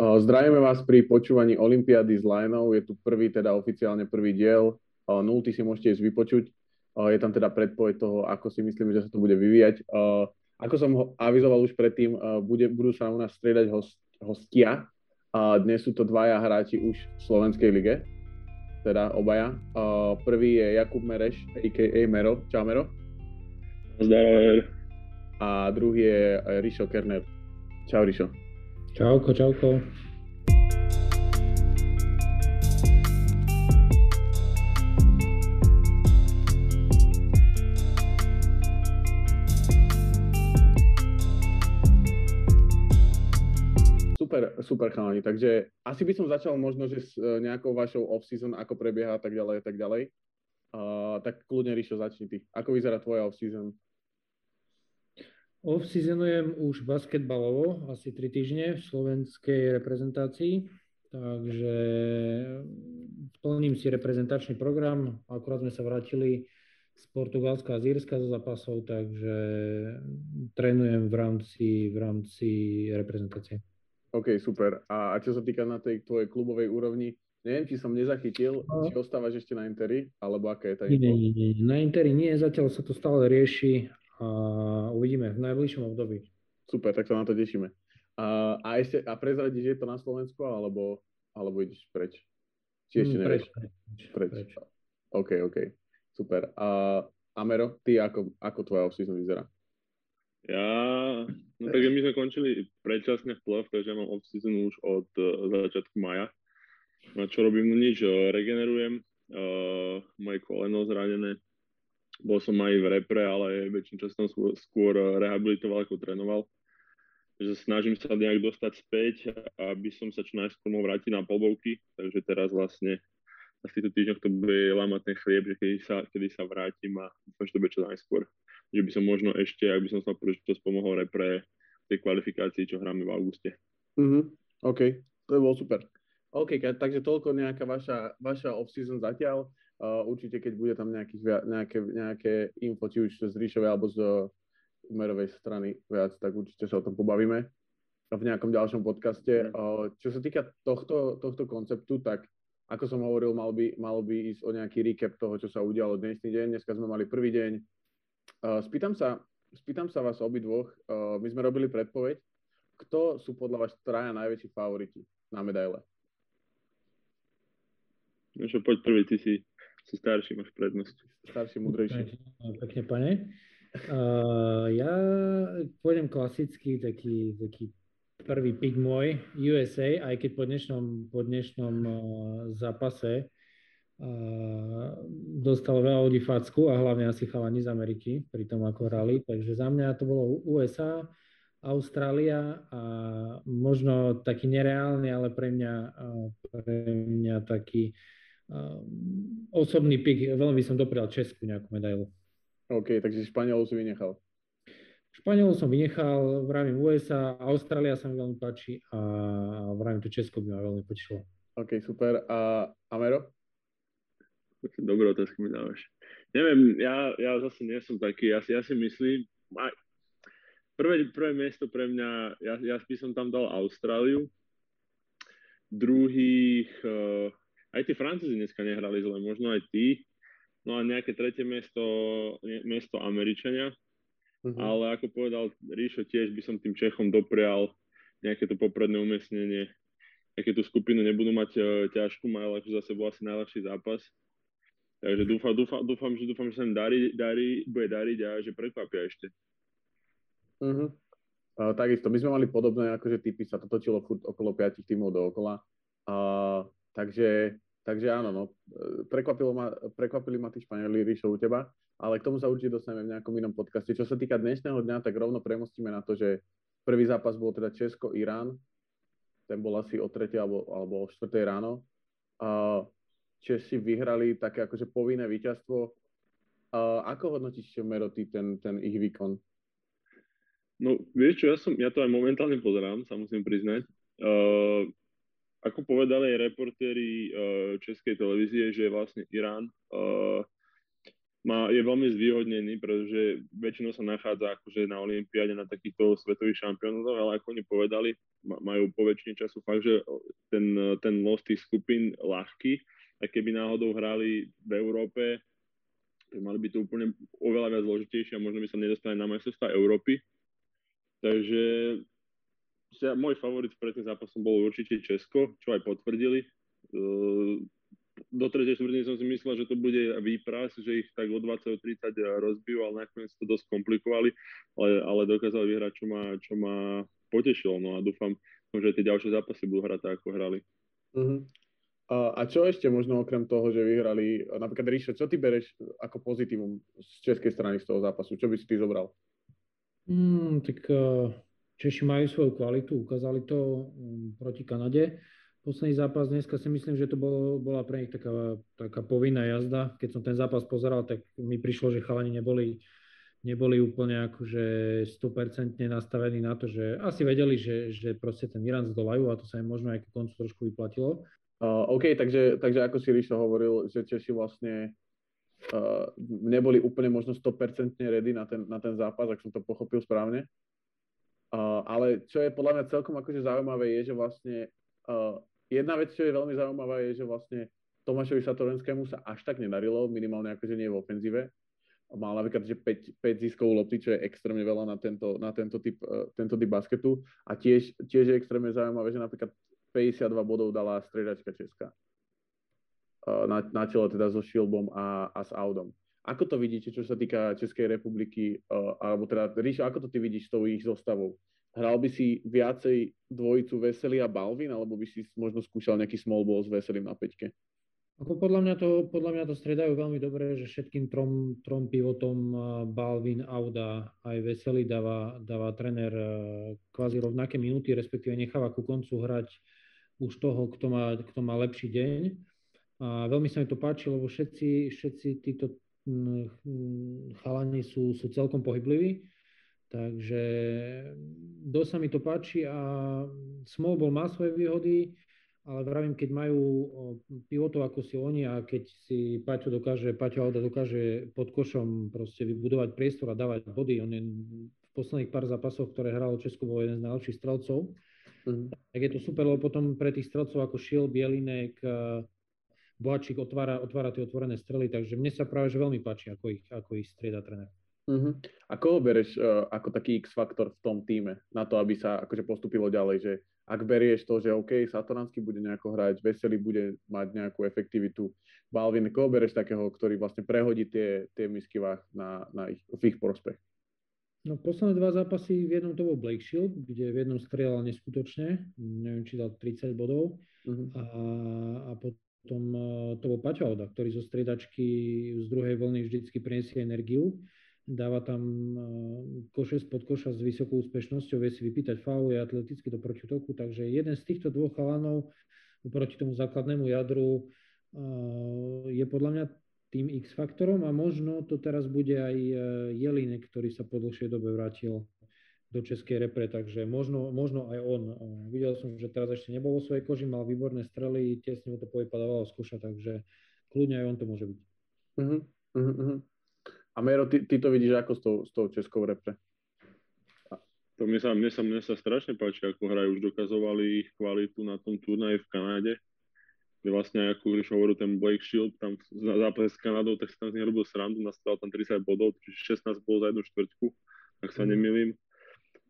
Zdravíme vás pri počúvaní Olympiády s Lionov. Je tu prvý, teda oficiálne prvý diel. Nulty si môžete ísť vypočuť. Je tam teda predpoveď toho, ako si myslíme, že sa to bude vyvíjať. Ako som ho avizoval už predtým, bude, budú sa u nás striedať host, hostia. Dnes sú to dvaja hráči už v Slovenskej lige, teda obaja. Prvý je Jakub Mereš, a.k.a. Mero. Čau Mero. Zdravím. A druhý je Rišo Kerner. Čau Rišo. Čauko, čauko. Super, super chalani. Takže asi by som začal možno, že s e, nejakou vašou off-season, ako prebieha a tak ďalej a tak ďalej. Uh, tak kľudne, Ríšo, začni ty. Ako vyzerá tvoja off-season? Off-seasonujem už basketbalovo asi 3 týždne v slovenskej reprezentácii, takže plním si reprezentačný program. Akurát sme sa vrátili z Portugalska a z Írska zo zápasov, takže trénujem v rámci, v rámci reprezentácie. OK, super. A, a čo sa týka na tej tvojej klubovej úrovni, neviem, či som nezachytil, no. či ostávaš ešte na Interi, alebo aké je tá info? Nie, nie, nie. Na Interi nie, zatiaľ sa to stále rieši a uvidíme v najbližšom období. Super, tak sa na to tešíme. A, a ešte, a prezradíš, je to na Slovensku, alebo, alebo ideš preč? Či ešte mm, nevieš? Preč, preč. preč. OK, OK, super. A Amero, ty ako, ako tvoja off-season vyzerá? Ja, no tak my sme končili predčasne v plov, takže mám off-season už od uh, začiatku maja. No čo robím? No nič, regenerujem, uh, moje koleno zranené, bol som aj v repre, ale väčšinu času som skôr, rehabilitoval ako trénoval. Takže snažím sa nejak dostať späť, aby som sa čo najskôr mohol vrátiť na polbovky. Takže teraz vlastne v týchto týždňoch to bude lámať ten chlieb, že kedy sa, kedy sa vrátim a dúfam, že to bude čo najskôr. Že by som možno ešte, ak by som sa príležitosť pomohol repre tej kvalifikácii, čo hráme v auguste. Mm-hmm. OK, to je bolo super. OK, takže toľko nejaká vaša, vaša off-season zatiaľ. Uh, určite, keď bude tam nejakých, nejaké, nejaké info, či už z Ríšovej alebo z Umerovej strany viac, tak určite sa o tom pobavíme v nejakom ďalšom podcaste. Uh, čo sa týka tohto, tohto konceptu, tak ako som hovoril, mal by, mal by ísť o nejaký recap toho, čo sa udialo dnešný deň. Dneska sme mali prvý deň. Uh, spýtam, sa, spýtam sa vás obidvoch, uh, my sme robili predpoveď, kto sú podľa vás traja najväčší favoriti na medaile? No čo, poď prvý, ty si si starší, máš prednosť. Starší, múdrejší. Pekne, pane. Uh, ja pôjdem klasicky, taký, taký prvý pick môj, USA, aj keď po dnešnom, po dnešnom uh, zápase uh, dostal veľa ľudí facku a hlavne asi chalani z Ameriky pri tom, ako hrali. Takže za mňa to bolo USA, Austrália a možno taký nereálny, ale pre mňa, uh, pre mňa taký Ehm, osobný pik, veľmi by som doprial Česku nejakú medailu. OK, takže Španielov si vynechal. Španielov som vynechal, vravím USA, Austrália sa mi veľmi páči a vravím to Česko by ma veľmi počilo. OK, super. A Amero? Dobré otázky mi dávaš. Neviem, ja, ja zase nie som taký, ja si, ja si myslím, prvé, prvé miesto pre mňa, ja, ja by som tam dal Austráliu, druhých, uh, aj tí Francúzi dneska nehrali zle, možno aj tí. No a nejaké tretie miesto, miesto Američania. Uh-huh. Ale ako povedal Ríšo, tiež by som tým Čechom doprial nejaké to popredné umiestnenie. Aké tú skupinu nebudú mať uh, ťažkú, majú za sebou asi najľahší zápas. Takže dúfam, dúfam, dúfam, že, dúfam, že sa im darí, darí, bude dariť a že prekvapia ešte. Uh-huh. Uh, takisto, my sme mali podobné, akože typy sa to točilo furt okolo 5 tímov dookola. Uh, Takže, takže áno, no, prekvapilo ma, prekvapili ma tí Španieli, Ríšo, u teba, ale k tomu sa určite dostaneme v nejakom inom podcaste. Čo sa týka dnešného dňa, tak rovno premostíme na to, že prvý zápas bol teda Česko-Irán, ten bol asi o 3. alebo, alebo o 4. ráno. Uh, Češi vyhrali také akože povinné víťazstvo. Ako hodnotíš, Mero, ty ten, ten ich výkon? No, vieš čo, ja, som, ja to aj momentálne pozerám, sa musím priznať. Ako povedali aj reportéri uh, Českej televízie, že vlastne Irán uh, má, je veľmi zvýhodnený, pretože väčšinou sa nachádza akože na Olympiáde na takýchto svetových šampiónoch, ale ako oni povedali, majú po väčšine času fakt, že ten, ten los tých skupín ľahký a keby náhodou hrali v Európe, tak mali by to úplne oveľa viac zložitejšie a možno by sa nedostali na majstrovstvá Európy. Takže môj favorit pred tým zápasom bol určite Česko, čo aj potvrdili do tretej štvrtiny som si myslel, že to bude výpras, že ich tak o 20-30 rozbijú, ale nakoniec to dosť komplikovali, ale, ale dokázali vyhrať, čo ma, čo ma potešilo. No a dúfam, že tie ďalšie zápasy budú hrať tak, ako hrali. Uh-huh. A, a čo ešte možno okrem toho, že vyhrali, napríklad Ríšo, čo ty bereš ako pozitívum z českej strany z toho zápasu? Čo by si ty zobral? Mm, tak uh, Češi majú svoju kvalitu, ukázali to um, proti Kanade posledný zápas dneska si myslím, že to bolo, bola pre nich taká, taká povinná jazda. Keď som ten zápas pozeral, tak mi prišlo, že chalani neboli, neboli úplne akože 100% nastavení na to, že asi vedeli, že, že proste ten Irán zdolajú a to sa im možno aj ku koncu trošku vyplatilo. Uh, OK, takže, takže ako si Ríšo hovoril, že Češi vlastne uh, neboli úplne možno 100% ready na ten, na ten zápas, ak som to pochopil správne. Uh, ale čo je podľa mňa celkom akože zaujímavé je, že vlastne uh, jedna vec, čo je veľmi zaujímavá, je, že vlastne Tomášovi Satorenskému sa až tak nedarilo, minimálne akože nie v ofenzíve. Mal napríklad, že 5, 5 ziskov lopty, čo je extrémne veľa na tento, na tento, typ, uh, tento typ basketu. A tiež, tiež je extrémne zaujímavé, že napríklad 52 bodov dala striedačka Česka. Uh, na, na čele teda so Šilbom a, a s Audom. Ako to vidíte, čo sa týka Českej republiky, alebo teda, Ríšo, ako to ty vidíš s tou ich zostavou? Hral by si viacej dvojicu Vesely a Balvin, alebo by si možno skúšal nejaký small ball s Veselým na peťke? Ako podľa mňa to, podľa mňa to stredajú veľmi dobre, že všetkým trom, trom pivotom Balvin, Auda aj Veselý dáva, dáva tréner kvázi rovnaké minúty, respektíve necháva ku koncu hrať už toho, kto má, kto má lepší deň. A veľmi sa mi to páči, lebo všetci, všetci títo chalani sú, sú celkom pohybliví Takže dosť sa mi to páči a Small Ball má svoje výhody, ale vravím, keď majú pivotov ako si oni a keď si Paťo dokáže, Paťo Alda dokáže pod košom proste vybudovať priestor a dávať body, on je v posledných pár zápasoch, ktoré hral Česku, bol jeden z najlepších strelcov, mm. tak je to super, lebo potom pre tých strelcov ako Šiel, Bielinek, Bohačík otvára, otvára tie otvorené strely, takže mne sa práve že veľmi páči, ako ich, ako ich strieda tréner. Uh-huh. A koho bereš uh, ako taký X-faktor v tom týme na to, aby sa akože postupilo ďalej, že ak berieš to, že OK, Satoransky bude nejako hrať, Veselý bude mať nejakú efektivitu, Balvin, koho bereš takého, ktorý vlastne prehodí tie, tie misky na, na ich, v ich prospech? No posledné dva zápasy, v jednom to bol Blake Shield, kde v jednom strieľal neskutočne, neviem, či dal 30 bodov uh-huh. a, a potom uh, to bol Paťo ktorý zo striedačky z druhej vlny vždycky prinesie energiu. Dáva tam eh, koše spod koša s vysokou úspešnosťou, vie si vypýtať faul, je atleticky do protiútoku, takže jeden z týchto dvoch chalanov proti tomu základnému jadru eh, je podľa mňa tým X faktorom a možno to teraz bude aj Jelinek, ktorý sa po dlhšej dobe vrátil do Českej repre, takže možno, možno aj on. Videl som, že teraz ešte nebol vo svojej koži, mal výborné strely, tesne mu to povypadávalo z koša, takže kľudne aj on to môže byť. Uh-huh, uh-huh. A Mero, ty, ty to vidíš ako s tou, s tou českou repre? To mne sa, mne, sa, mne sa strašne páči, ako hrajú. Už dokazovali ich kvalitu na tom turnaji v Kanáde. Kde vlastne, ako když hovoril ten Blake Shield, tam na zápase s Kanadou, tak si tam z neho robil srandu, nastavil tam 30 bodov, čiže 16 bol za jednu štvrťku, ak sa mm. nemýlim.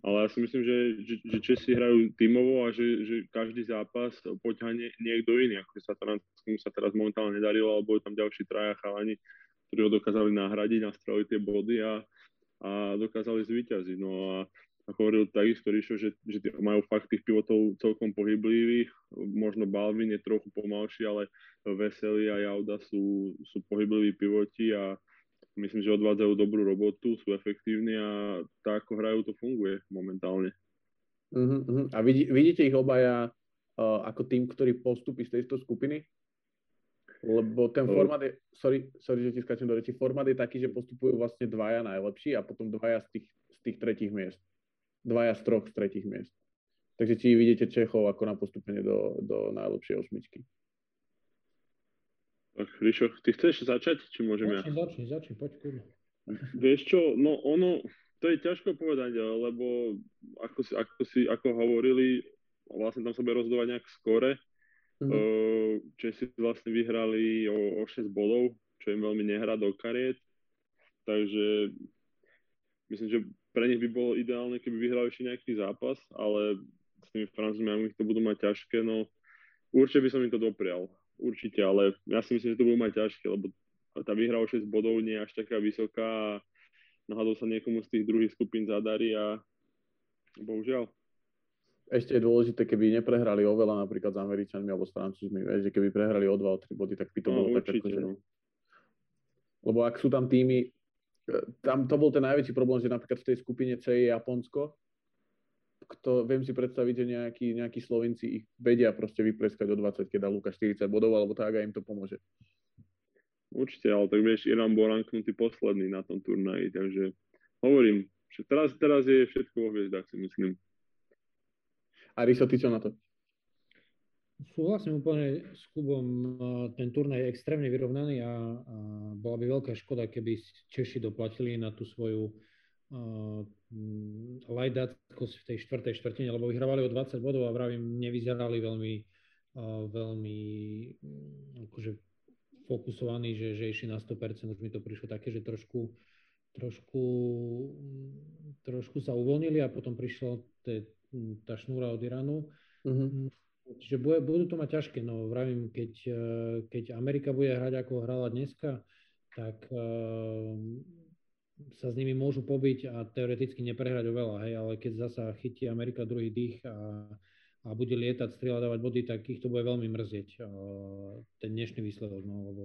Ale ja si myslím, že, že, že Česi hrajú tímovo a že, že každý zápas poťahne niekto iný. Ako sa, sa teraz momentálne nedarilo, alebo tam ďalší traja chalani, ktorí ho dokázali nahradiť, nastrali tie body a, a dokázali zvíťaziť. No a ako hovoril takisto Ríšo, že, že majú fakt tých pivotov celkom pohyblivých, možno Balvin je trochu pomalší, ale Veselý a Jauda sú, sú pohybliví pivoti a myslím, že odvádzajú dobrú robotu, sú efektívni a tak ako hrajú, to funguje momentálne. Uh-huh. A vidí, vidíte ich obaja uh, ako tým, ktorý postupí z tejto skupiny? Lebo ten formát je, sorry, sorry, že ti skáčem do reči, formát je taký, že postupujú vlastne dvaja najlepší a potom dvaja z tých, z tých tretích miest. Dvaja z troch z tretích miest. Takže či vidíte Čechov ako na postupenie do, do najlepšej osmičky. Ach, Ríšo, ty chceš začať, či môžem začni, ja? Začni, začni, poď kúrne. Vieš čo, no ono, to je ťažko povedať, lebo ako si, ako si ako hovorili, vlastne tam sa bude rozdovať nejak skore. Mm-hmm. Česi vlastne vyhrali o, o 6 bodov, čo im veľmi nehrá do kariet. Takže myslím, že pre nich by bolo ideálne, keby vyhrali ešte nejaký zápas, ale s tými Francúzmi, ak to budú mať ťažké, no určite by som im to doprial. Určite, ale ja si myslím, že to budú mať ťažké, lebo tá výhra o 6 bodov nie je až taká vysoká a náhodou sa niekomu z tých druhých skupín zadarí a bohužiaľ. Ešte je dôležité, keby neprehrali oveľa napríklad s Američanmi alebo s Francúzmi, vieš, že keby prehrali o 2 o 3 body, tak by to no, bolo určite, tak no. Lebo ak sú tam týmy, e, tam to bol ten najväčší problém, že napríklad v tej skupine C je Japonsko, kto, viem si predstaviť, že nejakí, nejakí Slovenci ich vedia proste vypleskať o 20, keď dá Luka 40 bodov, alebo tak a im to pomôže. Určite, ale tak vieš, Irán bol ranknutý posledný na tom turnaji, takže hovorím, že teraz, teraz je všetko vo hviezdách, si myslím. A Riso, ty čo na to? Súhlasím úplne s Kubom. Ten turnaj je extrémne vyrovnaný a, a bola by veľká škoda, keby Češi doplatili na tú svoju uh, lajdáckosť v tej štvrtej štvrtine, lebo vyhrávali o 20 bodov a vravím, nevyzerali veľmi, veľmi akože fokusovaní, že, že išli na 100%, už mi to prišlo také, že trošku, trošku, trošku sa uvoľnili a potom prišla te, tá šnúra od Iránu. Uh-huh. Čiže bude, budú to mať ťažké, no vravím, keď, keď Amerika bude hrať ako hrala dneska, tak uh, sa s nimi môžu pobiť a teoreticky neprehrať oveľa, hej, ale keď zasa chytí Amerika druhý dých a a bude lietať, strieľať, dávať body, tak ich to bude veľmi mrzieť, ten dnešný výsledok, no, lebo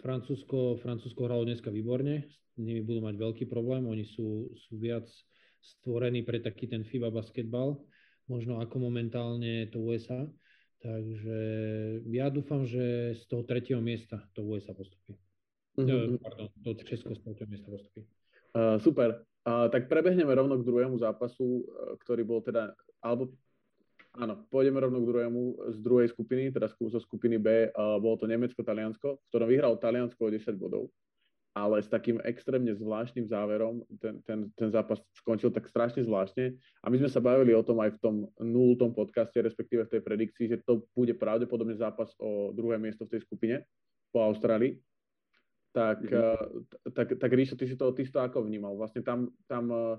Francúzsko, Francúzsko hralo dneska výborne, s nimi budú mať veľký problém, oni sú, sú viac stvorení pre taký ten FIBA basketbal, možno ako momentálne to USA, takže ja dúfam, že z toho tretieho miesta to USA postupí. Mm-hmm. Pardon, to Česko miesta postupí. Uh, super. Uh, tak prebehneme rovno k druhému zápasu, ktorý bol teda, alebo áno, pôjdeme rovno k druhému z druhej skupiny, teda zo skupiny B, uh, bolo to Nemecko-Taliansko, v ktorom vyhral Taliansko o 10 bodov, ale s takým extrémne zvláštnym záverom, ten, ten, ten zápas skončil tak strašne zvláštne a my sme sa bavili o tom aj v tom nultom podcaste, respektíve v tej predikcii, že to bude pravdepodobne zápas o druhé miesto v tej skupine po Austrálii tak, mm-hmm. tak, tak Ríšo, ty si to, ty si to ako vnímal? Vlastne tam, tam, eh,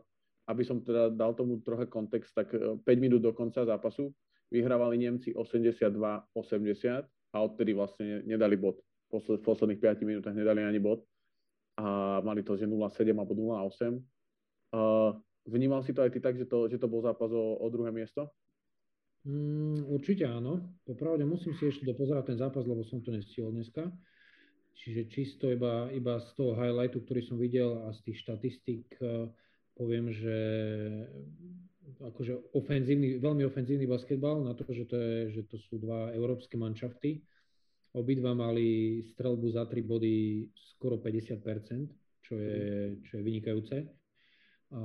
aby som teda dal tomu trocha kontext, tak 5 eh, minút do konca zápasu vyhrávali Nemci 82-80 a odtedy vlastne nedali bod. V posledných 5 minútach nedali ani bod a mali to, že 0-7 alebo 0-8. Uh, vnímal si to aj ty tak, že to, že to bol zápas o, o druhé miesto? Mm, určite áno. Popravde musím si ešte dopozerať ten zápas, lebo som to nestihol dneska. Čiže čisto iba, iba z toho highlightu, ktorý som videl a z tých štatistík eh, poviem, že akože ofenzívny, veľmi ofenzívny basketbal na to, že to, je, že to sú dva európske manšafty. Obidva mali strelbu za 3 body skoro 50%, čo je, čo je vynikajúce. A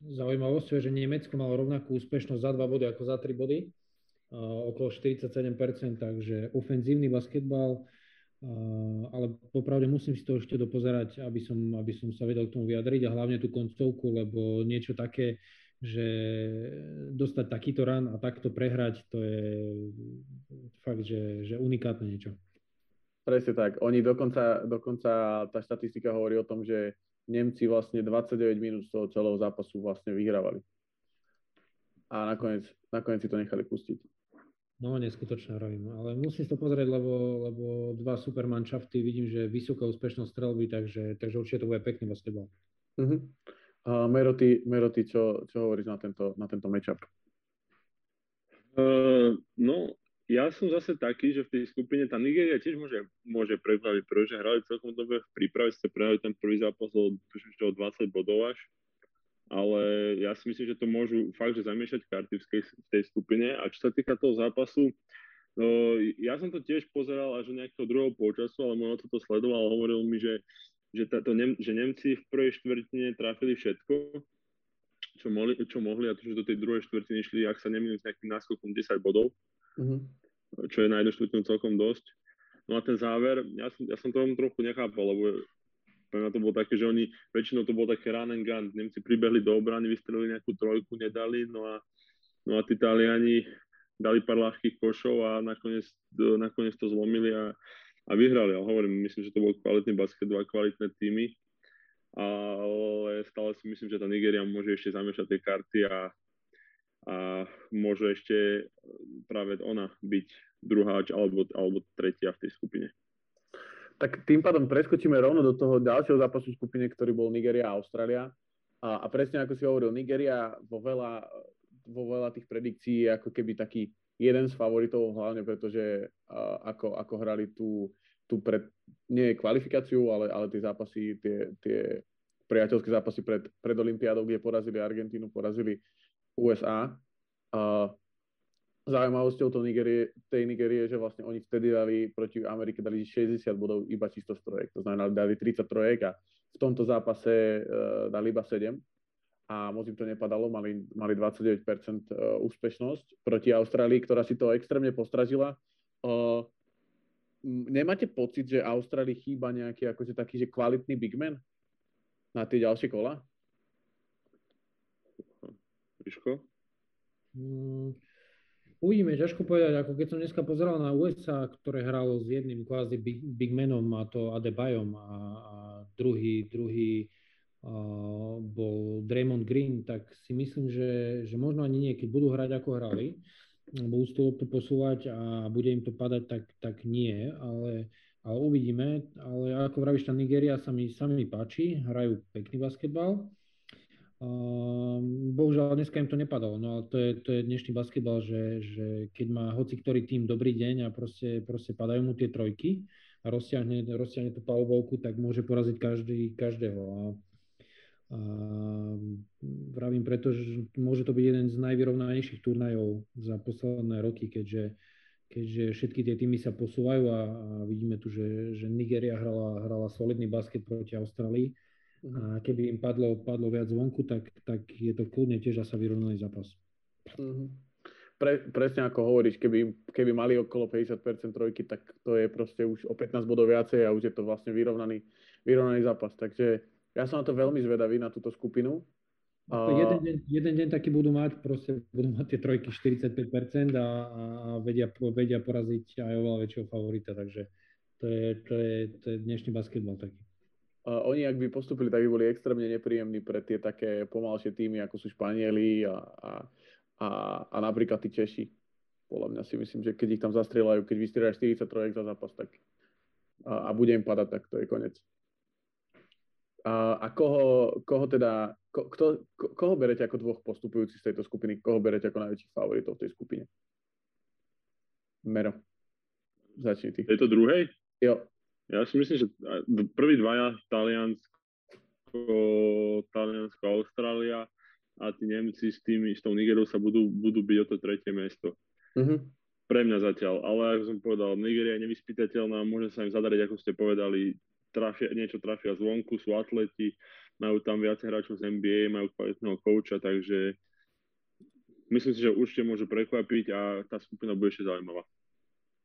zaujímavosť je, že Nemecko malo rovnakú úspešnosť za 2 body ako za 3 body okolo 47%, takže ofenzívny basketbal, ale popravde musím si to ešte dopozerať, aby som, aby som sa vedel k tomu vyjadriť a hlavne tú koncovku, lebo niečo také, že dostať takýto ran a takto prehrať, to je fakt, že, že unikátne niečo. Presne tak. Oni dokonca, dokonca tá štatistika hovorí o tom, že Nemci vlastne 29 minút z toho celého zápasu vlastne vyhrávali. A nakoniec, nakoniec si to nechali pustiť. No, neskutočne robím. Ale musím to pozrieť, lebo, lebo dva super manšafty, vidím, že vysoká úspešnosť strelby, takže, takže určite to bude pekný basketbal. Uh-huh. Uh, Mero, ty, Mero, ty čo, čo hovoríš na tento, na tento matchup? Uh, no, ja som zase taký, že v tej skupine tá Nigeria tiež môže, môže prekvapiť, pretože hrali celkom dobre v príprave, ste prehrali ten prvý zápas o, o 20 bodov až ale ja si myslím, že to môžu fakt, že zamiešať karty v tej, v tej skupine. A čo sa týka toho zápasu, no, ja som to tiež pozeral až do nejakého druhého počasu, ale môj toto sledoval a hovoril mi, že, že, táto Nem, že Nemci v prvej štvrtine trafili všetko. čo mohli, čo mohli a to, že do tej druhej štvrtiny išli, ak sa nemýlim, s nejakým náskokom 10 bodov, mm-hmm. čo je na jednu štvrtinu celkom dosť. No a ten záver, ja som, ja som to trochu nechápal, lebo pre mňa to bolo také, že oni, väčšinou to bolo také run and gun, Nemci pribehli do obrany, vystrelili nejakú trojku, nedali, no a, no a tí Taliani dali pár ľahkých košov a nakoniec, nakoniec to zlomili a, a vyhrali. Ale hovorím, myslím, že to bol kvalitný basket, dva kvalitné týmy, ale stále si myslím, že tá Nigeria môže ešte zamiešať tie karty a, a môže ešte práve ona byť druhá alebo, alebo tretia v tej skupine. Tak tým pádom preskočíme rovno do toho ďalšieho zápasu v skupine, ktorý bol Nigeria a Austrália. A, a presne ako si hovoril, Nigeria vo veľa, vo veľa tých predikcií je ako keby taký jeden z favoritov, hlavne pretože uh, ako, ako hrali tú, tú pred, nie kvalifikáciu, ale, ale tie zápasy, tie, tie priateľské zápasy pred, pred Olympiádou, kde porazili Argentínu, porazili USA. Uh, zaujímavosťou to Nigerie, tej Nigerie, že vlastne oni vtedy dali proti Amerike dali 60 bodov iba čisto z trojek. To znamená, dali 30 trojek a v tomto zápase uh, dali iba 7 a moc im to nepadalo, mali, mali 29% uh, úspešnosť proti Austrálii, ktorá si to extrémne postražila. Uh, nemáte pocit, že Austrálii chýba nejaký akože taký, že kvalitný big man na tie ďalšie kola? Miško? Mm, Uvidíme, ťažko povedať, ako keď som dneska pozeral na USA, ktoré hralo s jedným kvázi big, big manom a to Adebayom a, a druhý, druhý uh, bol Draymond Green, tak si myslím, že, že možno ani nie, keď budú hrať ako hrali, budú to loptu posúvať a bude im to padať, tak, tak nie, ale, ale uvidíme. Ale ako vravíš, tá Nigeria sa mi, sa mi páči, hrajú pekný basketbal bohužiaľ dneska im to nepadalo, no ale to je, to je dnešný basketbal, že, že keď má hoci ktorý tým dobrý deň a proste, proste padajú mu tie trojky a rozťahne, rozťahne tú palubovku, tak môže poraziť každý, každého. A, a vravím preto, že môže to byť jeden z najvyrovnanejších turnajov za posledné roky, keďže, keďže všetky tie týmy sa posúvajú a, a vidíme tu, že, že Nigeria hrala, hrala solidný basket proti Austrálii a keby im padlo, padlo viac zvonku, tak, tak je to kľudne tiež asi vyrovnaný zápas. Mm-hmm. Pre, presne ako hovoríš, keby, keby mali okolo 50% trojky, tak to je proste už o 15 bodov viacej a už je to vlastne vyrovnaný, vyrovnaný zápas. Takže ja som na to veľmi zvedavý na túto skupinu. A... Jeden, deň, jeden deň taký budú mať, proste budú mať tie trojky 45% a, a vedia, vedia poraziť aj oveľa väčšieho favorita, takže to je, to je, to je dnešný basketbal taký. Oni, ak by postupili, tak by boli extrémne nepríjemní pre tie také pomalšie týmy, ako sú Španieli a, a, a, a napríklad tí Češi. Podľa mňa si myslím, že keď ich tam zastrieľajú, keď vystrieľajú 43 za zápas, tak a, a bude im padať, tak to je koniec. A, a koho, koho teda, ko, kto, ko, koho berete ako dvoch postupujúcich z tejto skupiny? Koho berete ako najväčších favoritov v tej skupine? Mero. Začni ty. Je to druhej? Jo. Ja si myslím, že prví dvaja, Taliansko, Taliansko, Austrália a tí Nemci s, tým, s tou Nigerou sa budú, budú byť o to tretie miesto. Uh-huh. Pre mňa zatiaľ, ale ako som povedal, Nigeria je nevyspytateľná, môže sa im zadariť, ako ste povedali, trafia, niečo trafia zvonku, sú atleti, majú tam viacej hráčov z NBA, majú kvalitného kouča, takže myslím si, že určite môžu prekvapiť a tá skupina bude ešte zaujímavá.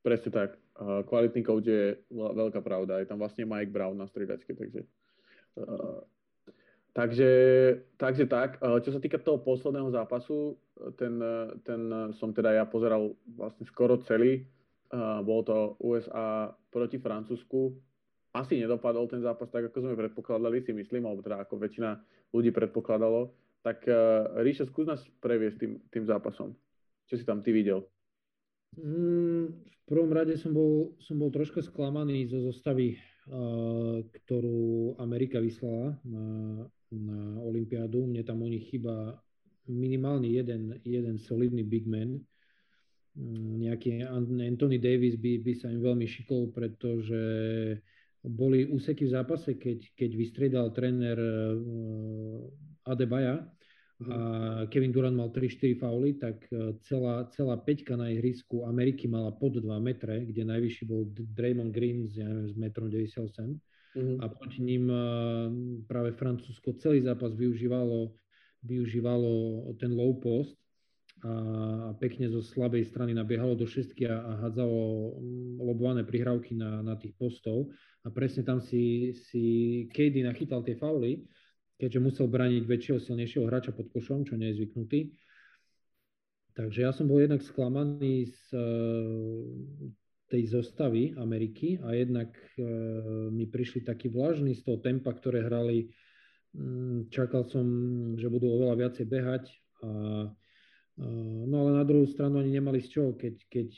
Presne tak. Kvalitný coach je veľká pravda. Je tam vlastne Mike Brown na striedačke, takže... Uh, takže, takže tak. Čo sa týka toho posledného zápasu, ten, ten som teda ja pozeral vlastne skoro celý. Uh, bolo to USA proti Francúzsku. Asi nedopadol ten zápas tak, ako sme predpokladali, si myslím, alebo teda ako väčšina ľudí predpokladalo. Tak uh, Ríša, skús nás previesť tým, tým zápasom. Čo si tam ty videl? Mm, v prvom rade som bol, som bol troška sklamaný zo zostavy, ktorú Amerika vyslala na, na Olympiádu. Mne tam u nich chýba minimálne jeden, jeden solidný big man. Um, nejaký Anthony Davis by, by sa im veľmi šikol, pretože boli úseky v zápase, keď, keď vystriedal tréner uh, Adebaja, a Kevin Durant mal 3-4 fauly, tak e, celá, celá peťka na ihrisku Ameriky mala pod 2 metre, kde najvyšší bol Draymond Green s, ja neviem, s metrom 98. Uh-huh. Mhm. A proti ním e, práve Francúzsko celý zápas využívalo využívalo ten low post a pekne zo slabej strany nabiehalo do šestky a, a hádzalo mm, lobované prihrávky na, na tých postov a presne tam si, si KD nachytal tie fauly, keďže musel brániť väčšieho, silnejšieho hráča pod košom, čo nie je zvyknutý. Takže ja som bol jednak sklamaný z e, tej zostavy Ameriky a jednak e, mi prišli takí vlažní z toho tempa, ktoré hrali. Mm, čakal som, že budú oveľa viacej behať a No ale na druhú stranu ani nemali z čoho, keď, keď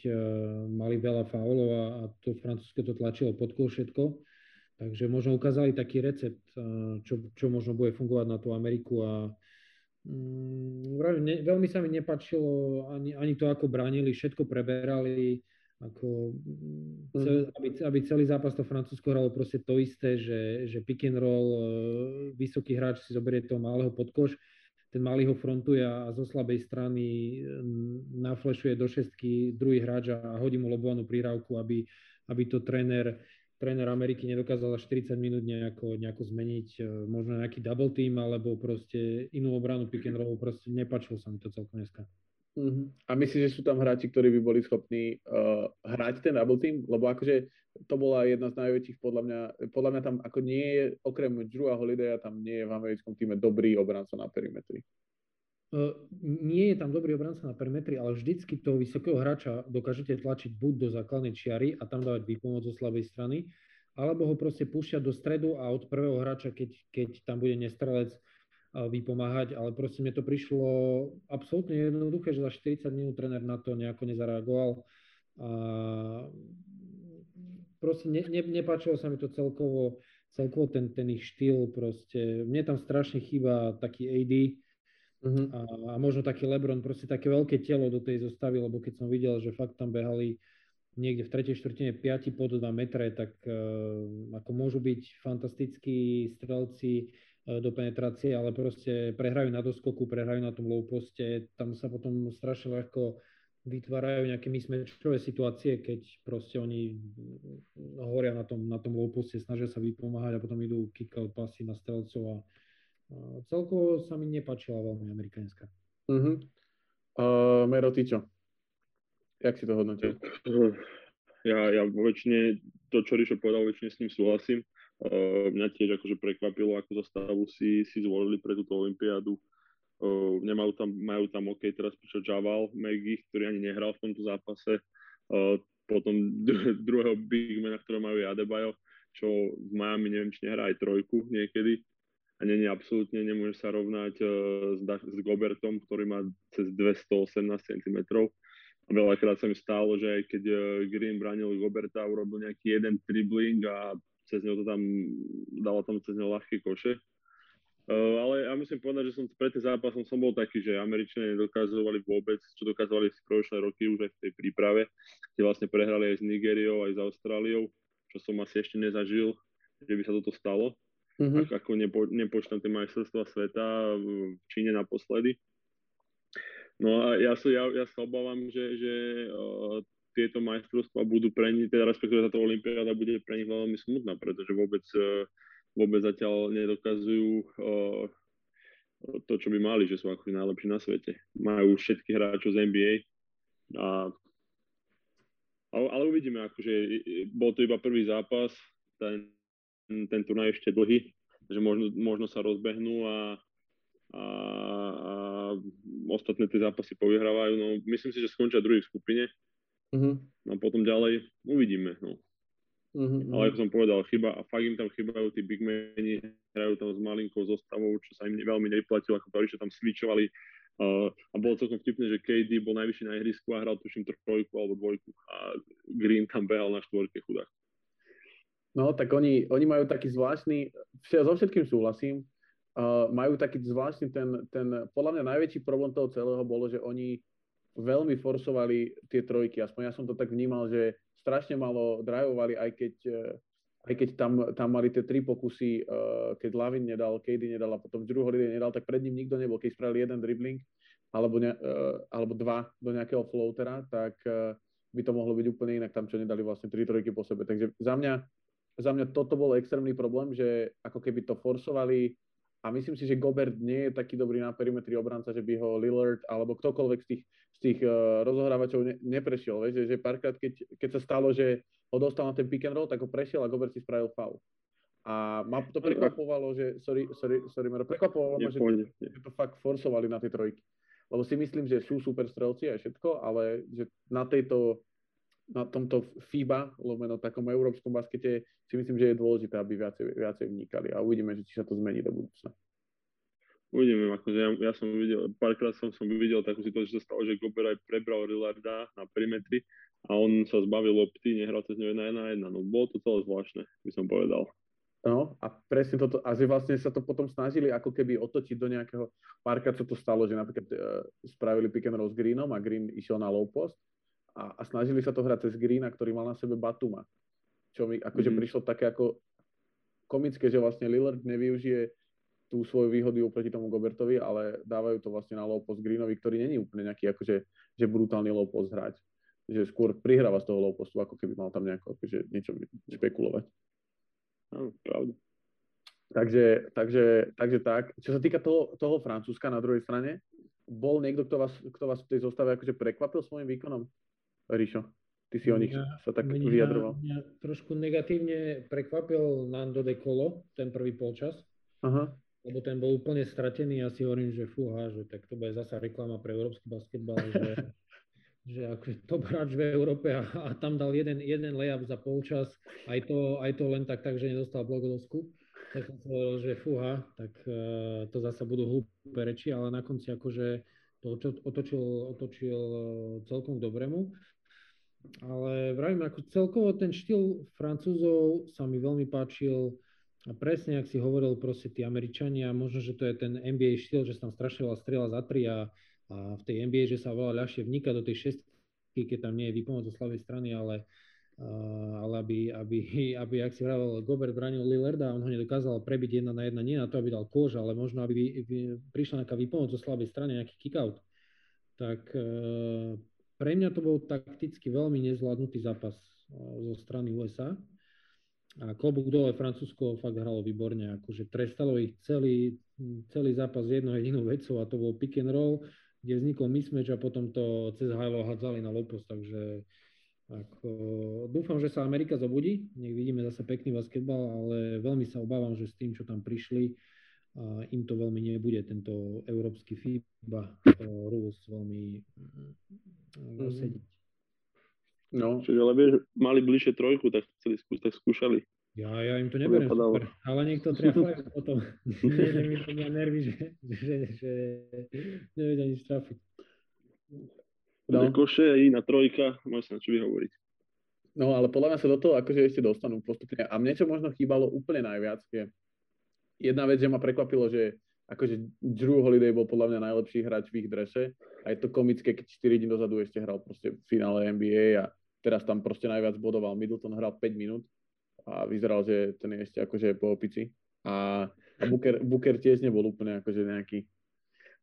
mali veľa faulov a, to Francúzsko to tlačilo pod kol všetko. Takže možno ukázali taký recept, e, čo, čo možno bude fungovať na tú Ameriku a mm, ne, veľmi sa mi nepačilo ani, ani to, ako bránili, všetko preberali, ako, mm, cel, mhm. aby, aby celý zápas to Francúzsko hralo proste to isté, že, že pick and roll, e, vysoký hráč si zoberie toho malého podkoš ten malý ho frontuje a zo slabej strany mm, naflešuje do šestky druhý hráč a hodí mu lobovanú prírávku, aby, aby to tréner, tréner Ameriky nedokázal za 40 minút nejako, nejako zmeniť, e, možno nejaký double team alebo proste inú obranu pick and roll, proste nepačilo sa mi to celkom dneska. Uh-huh. A myslíš, že sú tam hráči, ktorí by boli schopní uh, hrať ten double team? Lebo akože to bola jedna z najväčších, podľa mňa, podľa mňa tam ako nie je, okrem Drewa Holidaya, tam nie je v americkom týme dobrý obranca na perimetri. Nie je tam dobrý obranca na perimetri, ale vždycky toho vysokého hráča dokážete tlačiť buď do základnej čiary a tam dávať výpomoc zo slabej strany, alebo ho proste púšťať do stredu a od prvého hráča, keď, keď tam bude nestrelec, vypomáhať, ale proste mne to prišlo absolútne jednoduché, že za 40 minút tréner na to nejako nezareagoval. A proste ne, ne, nepáčilo sa mi to celkovo, celkovo ten, ten ich štýl, proste mne tam strašne chýba taký AD uh-huh. A, a možno taký Lebron, proste také veľké telo do tej zostavy, lebo keď som videl, že fakt tam behali niekde v tretej štvrtine 5 pod 2 metre, tak uh, ako môžu byť fantastickí strelci, E, do penetrácie, ale proste prehrajú na doskoku, prehrajú na tom low poste, tam sa potom strašne ľahko vytvárajú nejaké mismečové situácie, keď proste oni horia na tom, na tom low poste, snažia sa vypomáhať a potom idú kick-out pasy na strelcov a celkovo sa mi nepačila veľmi amerikánska. Uh-huh. Uh, Mero, ty čo? Jak si to hodnotil? Ja, ja vo väčšine, to, čo Rišo povedal, väčšine s ním súhlasím. Uh, mňa tiež akože prekvapilo, ako zostavu si, si zvolili pre túto olympiádu. Uh, nemajú tam, majú tam OK, teraz prišiel Javal Maggie, ktorý ani nehral v tomto zápase. Uh, potom druhého bigmana, ktorého majú Adebayo, čo v Miami neviem, či nehrá aj trojku niekedy. A nie, absolútne nemôže sa rovnať uh, s, s Gobertom, ktorý má cez 218 cm. A veľakrát sa mi stalo, že aj keď uh, Green bránil Goberta, urobil nejaký jeden tribling a cez ňo to tam, dalo tam cez ňo ľahké koše. Uh, ale ja musím povedať, že som pred tým zápasom som bol taký, že Američania nedokazovali vôbec, čo dokázovali v predošlé roky už aj v tej príprave, kde vlastne prehrali aj s Nigériou, aj s Austráliou, čo som asi ešte nezažil, že by sa toto stalo. Mm-hmm. Ako, ako nepo, nepočítam tie majstrovstvá sveta v Číne naposledy. No a ja sa, ja, ja sa obávam, že, že uh, tieto majstrovstvá budú pre nich, teda respektíve táto olimpiáda bude pre nich veľmi smutná, pretože vôbec, e, vôbec zatiaľ nedokazujú uh, to, čo by mali, že sú ako najlepší na svete. Majú všetky hráčov z NBA a ale uvidíme, akože bol to iba prvý zápas, ten, ten turnaj ešte dlhý, že možno, možno sa rozbehnú a, a, a ostatné tie zápasy povyhrávajú. No, myslím si, že skončia druhý v skupine, Uh-huh. A potom ďalej uvidíme. No. Uh-huh. Ale ako som povedal, chyba, a fakt im tam chýbajú tí big meni, hrajú tam s malinkou zostavou, čo sa im veľmi neplatilo, ako to, že tam switchovali. Uh, a bolo celkom vtipné, že KD bol najvyšší na ihrisku a hral tuším trojku alebo dvojku a Green tam behal na štvorke chudák. No, tak oni, oni majú taký zvláštny, so všetkým súhlasím, uh, majú taký zvláštny ten, ten, podľa mňa najväčší problém toho celého bolo, že oni veľmi forsovali tie trojky. Aspoň ja som to tak vnímal, že strašne malo drajovali, aj keď, eh, aj keď tam, tam mali tie tri pokusy, eh, keď Lavin nedal, Kady nedal a potom Drew Holiday nedal, tak pred ním nikto nebol. Keď spravili jeden dribbling alebo, ne, eh, alebo dva do nejakého floatera, tak by to mohlo byť úplne inak tam, čo nedali vlastne tri trojky po sebe. Takže za mňa, za mňa toto bol extrémny problém, že ako keby to forsovali a myslím si, že Gobert nie je taký dobrý na perimetri obranca, že by ho Lillard alebo ktokoľvek z tých, z tých uh, rozohrávačov ne, neprešiel. Vieš, že, že párkrát, keď, keď sa stalo, že ho dostal na ten pick and roll, tak ho prešiel a Gobert si spravil foul. A ma to prekvapovalo, že, sorry, sorry, sorry Mero, prekvapovalo ma, že, že to fakt forsovali na tie trojky. Lebo si myslím, že sú super strelci a všetko, ale že na tejto na tomto FIBA, lomeno takom európskom baskete, si myslím, že je dôležité, aby viacej, viacej vnikali a uvidíme, že či sa to zmení do budúcna. Uvidíme, akože ja, ja som videl, párkrát som, som videl takú situáciu, že sa stalo, že Gober aj prebral Rillarda na perimetri a on sa zbavil lopty, nehral cez ňu jedna, jedna, jedna. No bolo to celé zvláštne, by som povedal. No a presne toto, a že vlastne sa to potom snažili ako keby otočiť do nejakého, párkrát sa to stalo, že napríklad uh, spravili pick and roll s Greenom a Green išiel na low post a, a snažili sa to hrať cez Greena, ktorý mal na sebe Batuma. Čo mi akože mm. prišlo také ako komické, že vlastne Lillard nevyužije tú svoju výhodu oproti tomu Gobertovi, ale dávajú to vlastne na low post Greenovi, ktorý není úplne nejaký akože že brutálny low post hrať. Že skôr prihráva z toho low postu, ako keby mal tam nejako akože niečo špekulovať. Áno, pravda. Takže, takže, takže tak. Čo sa týka toho, toho Francúzska na druhej strane, bol niekto, kto vás, kto vás v tej zostave akože prekvapil svojim výkonom? Ríšo, ty si o nich sa tak mňa, vyjadroval. Mňa trošku negatívne prekvapil Nando de Colo, ten prvý polčas. Aha. Lebo ten bol úplne stratený a si hovorím, že fúha, že tak to bude zasa reklama pre európsky basketbal, že že akože top hráč v Európe a, a tam dal jeden, jeden layup za polčas, aj to, aj to len tak, tak, že nedostal blogodosku. Tak som hovoril, že fúha, tak uh, to zase budú hlúpe reči, ale na konci akože to otočil, otočil uh, celkom k dobrému. Ale vravím, ako celkovo ten štýl Francúzov sa mi veľmi páčil. A presne, ak si hovoril, proste tí Američania, možno, že to je ten NBA štýl, že sa tam strašne veľa strieľa za tri a a v tej NBA, že sa veľa ľahšie vníka do tej šestky, keď tam nie je výpomoc zo slabej strany, ale, uh, ale aby, aby, aby, ak si vravel, Gobert bránil Lillarda a on ho nedokázal prebiť jedna na jedna, nie na to, aby dal kôž, ale možno, aby vy, prišla nejaká výpomoc zo slabej strany, nejaký kick-out. Tak uh, pre mňa to bol takticky veľmi nezvládnutý zápas uh, zo strany USA. A klobúk dole Francúzsko fakt hralo výborne, akože trestalo ich celý, celý zápas jednou jedinou vecou a to bol pick and roll kde vznikol mismatch a potom to cez Halo hádzali na Lopos, takže ako, dúfam, že sa Amerika zobudí, nech vidíme zase pekný basketbal, ale veľmi sa obávam, že s tým, čo tam prišli, im to veľmi nebude, tento európsky FIBA rules veľmi sedieť. No. Čiže ale vieš, mali bližšie trojku, tak chceli skúšať, tak skúšali. Ja, ja im to neberiem super, ale niekto triafaj potom. Nie, mi to mňa nervy, že, že, že nevedia nič trafiť. No. Koše iná trojka, môžeš na čo vyhovoriť. No ale podľa mňa sa do toho akože ešte dostanú postupne. A mne čo možno chýbalo úplne najviac je jedna vec, že ma prekvapilo, že akože Drew Holiday bol podľa mňa najlepší hráč v ich drese a je to komické, keď 4 dní dozadu ešte hral proste v finále NBA a teraz tam proste najviac bodoval. Middleton hral 5 minút a vyzeral, že ten je ešte akože po opici. A, a Booker, Booker tiež nebol úplne akože nejaký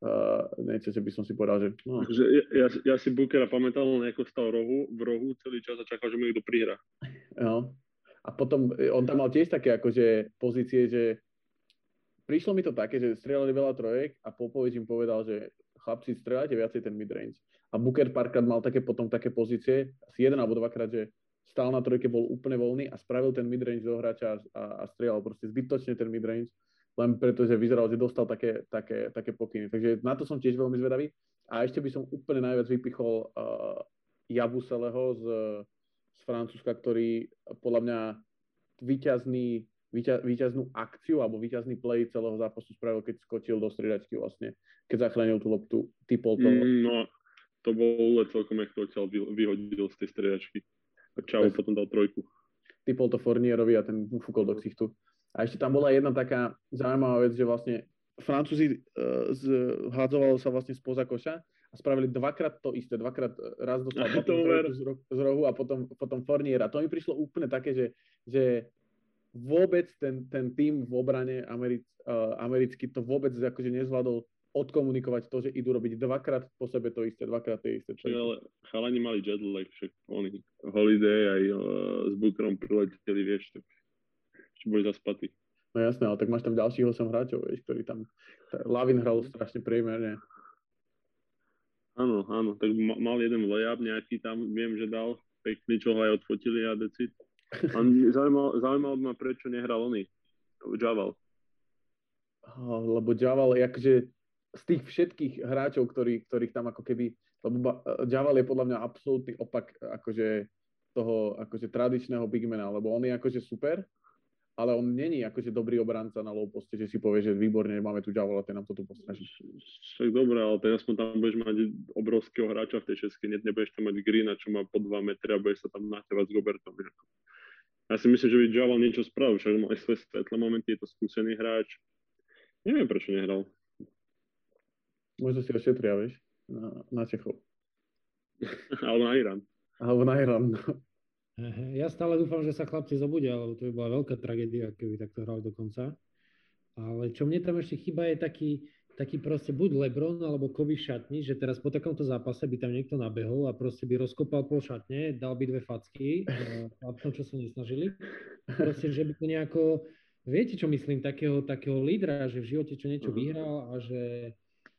uh, niečo, že by som si povedal, že... No. Akože ja, ja, si Bookera pamätal, on ako stal rohu, v rohu celý čas a čakal, že mu niekto prihra. No. A potom on tam mal tiež také akože pozície, že prišlo mi to také, že strieľali veľa trojek a Popovič im povedal, že chlapci, strieľajte viacej ten midrange. A Booker párkrát mal také potom také pozície, asi jeden alebo dvakrát, že stál na trojke, bol úplne voľný a spravil ten midrange do hráča a, a, strieľal proste zbytočne ten midrange, len preto, že vyzeral, že dostal také, také, také pokyny. Takže na to som tiež veľmi zvedavý. A ešte by som úplne najviac vypichol uh, Jabuseleho z, z Francúzska, ktorý podľa mňa výťazný, výťaznú akciu alebo výťazný play celého zápasu spravil, keď skočil do striedačky vlastne, keď zachránil tú loptu, typol to. Mm, no, to bol celkom, jak to odtiaľ vyhodil z tej striedačky. A Čau Bez... potom dal trojku. Typol to Fornierovi a ten mu fúkol do ksichtu. A ešte tam bola jedna taká zaujímavá vec, že vlastne Francúzi uh, z, hádzovalo sa vlastne spoza koša a spravili dvakrát to isté, dvakrát e, raz dostal z, ro- z rohu a potom, potom Fornier. A to mi prišlo úplne také, že, že vôbec ten, ten tým v obrane americ, uh, americký to vôbec akože nezvládol odkomunikovať to, že idú robiť dvakrát po sebe to isté, dvakrát tie isté. Čiže ale chalani mali jet lag, však oni Holiday aj uh, s Bookerom prileteli, vieš, tak ešte boli zaspatí. No jasné, ale tak máš tam ďalších 8 hráčov, vieš, ktorí tam... Lavin hral strašne priemerne. Áno, áno, tak mal jeden layup nejaký tam, viem, že dal pekný, čo ho aj odfotili a decid. A zaujímal, zaujímal ma, prečo nehral oný, Javal. Lebo Javal, akože z tých všetkých hráčov, ktorí, ktorých tam ako keby, lebo Javal je podľa mňa absolútny opak akože toho akože tradičného bigmana, lebo on je akože super, ale on není akože dobrý obranca na low poste, že si povie, že výborne, máme tu Javala, ten nám to tu postraží. Však dobré, ale ten aspoň tam budeš mať obrovského hráča v tej šeske, ne, nebudeš tam mať Greena, čo má po 2 metre a budeš sa tam naťavať s Robertom. Ja si myslím, že by Javal niečo spravil, však mal aj svoje svetlé momenty, je to skúsený hráč. Neviem, prečo nehral. Možno si ošetria, vieš, na, na Čechov. Alebo na Irán. Alebo na Irán, no. Ja stále dúfam, že sa chlapci zobudia, lebo to by bola veľká tragédia, keby takto hral do konca. Ale čo mne tam ešte chýba je taký, taký proste buď Lebron alebo Kobe šatni, že teraz po takomto zápase by tam niekto nabehol a proste by rozkopal pol šatne, dal by dve facky chlapcom, čo sa nesnažili. Proste, že by to nejako, viete čo myslím, takého, takého lídra, že v živote čo niečo mhm. vyhral a že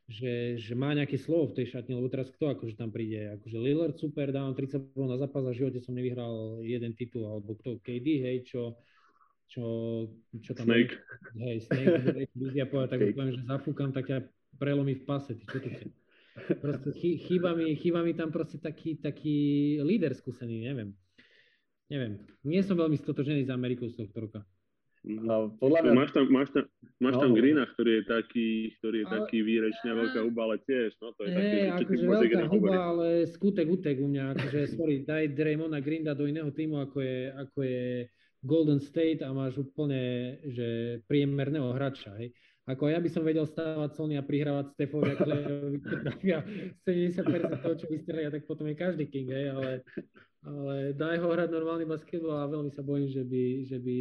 že, že má nejaké slovo v tej šatni, lebo teraz kto akože tam príde? Akože Lillard super, dávam 30 na zápas a v živote som nevyhral jeden titul, alebo kto? KD, hej, čo, čo, čo tam... Snake. Je, hej, Snake, ja povedať, tak poviem, že zafúkam, tak ťa prelomí v pase, ty čo tu? Proste chýba mi, chýba mi tam proste taký, taký líder skúsený, neviem. Neviem. Nie som veľmi stotožený s Amerikou z tohto roka. No, podľa mňa... Máš tam, máš tam, máš tam no. Grina, ktorý je taký, ktorý je ale... taký výrečne veľká huba, ale tiež, no to je také, že akože veľká huba, ale skutek utek u mňa, akože sorry, daj Draymona Grinda do iného týmu, ako je, ako je Golden State a máš úplne, že priemerného hráča, hej. Ako ja by som vedel stávať Sony a prihrávať Stefovi, akože 70% toho, čo vystrelia, tak potom je každý king, hej, ale ale daj ho hrať normálny basketbal a veľmi sa bojím, že by, že by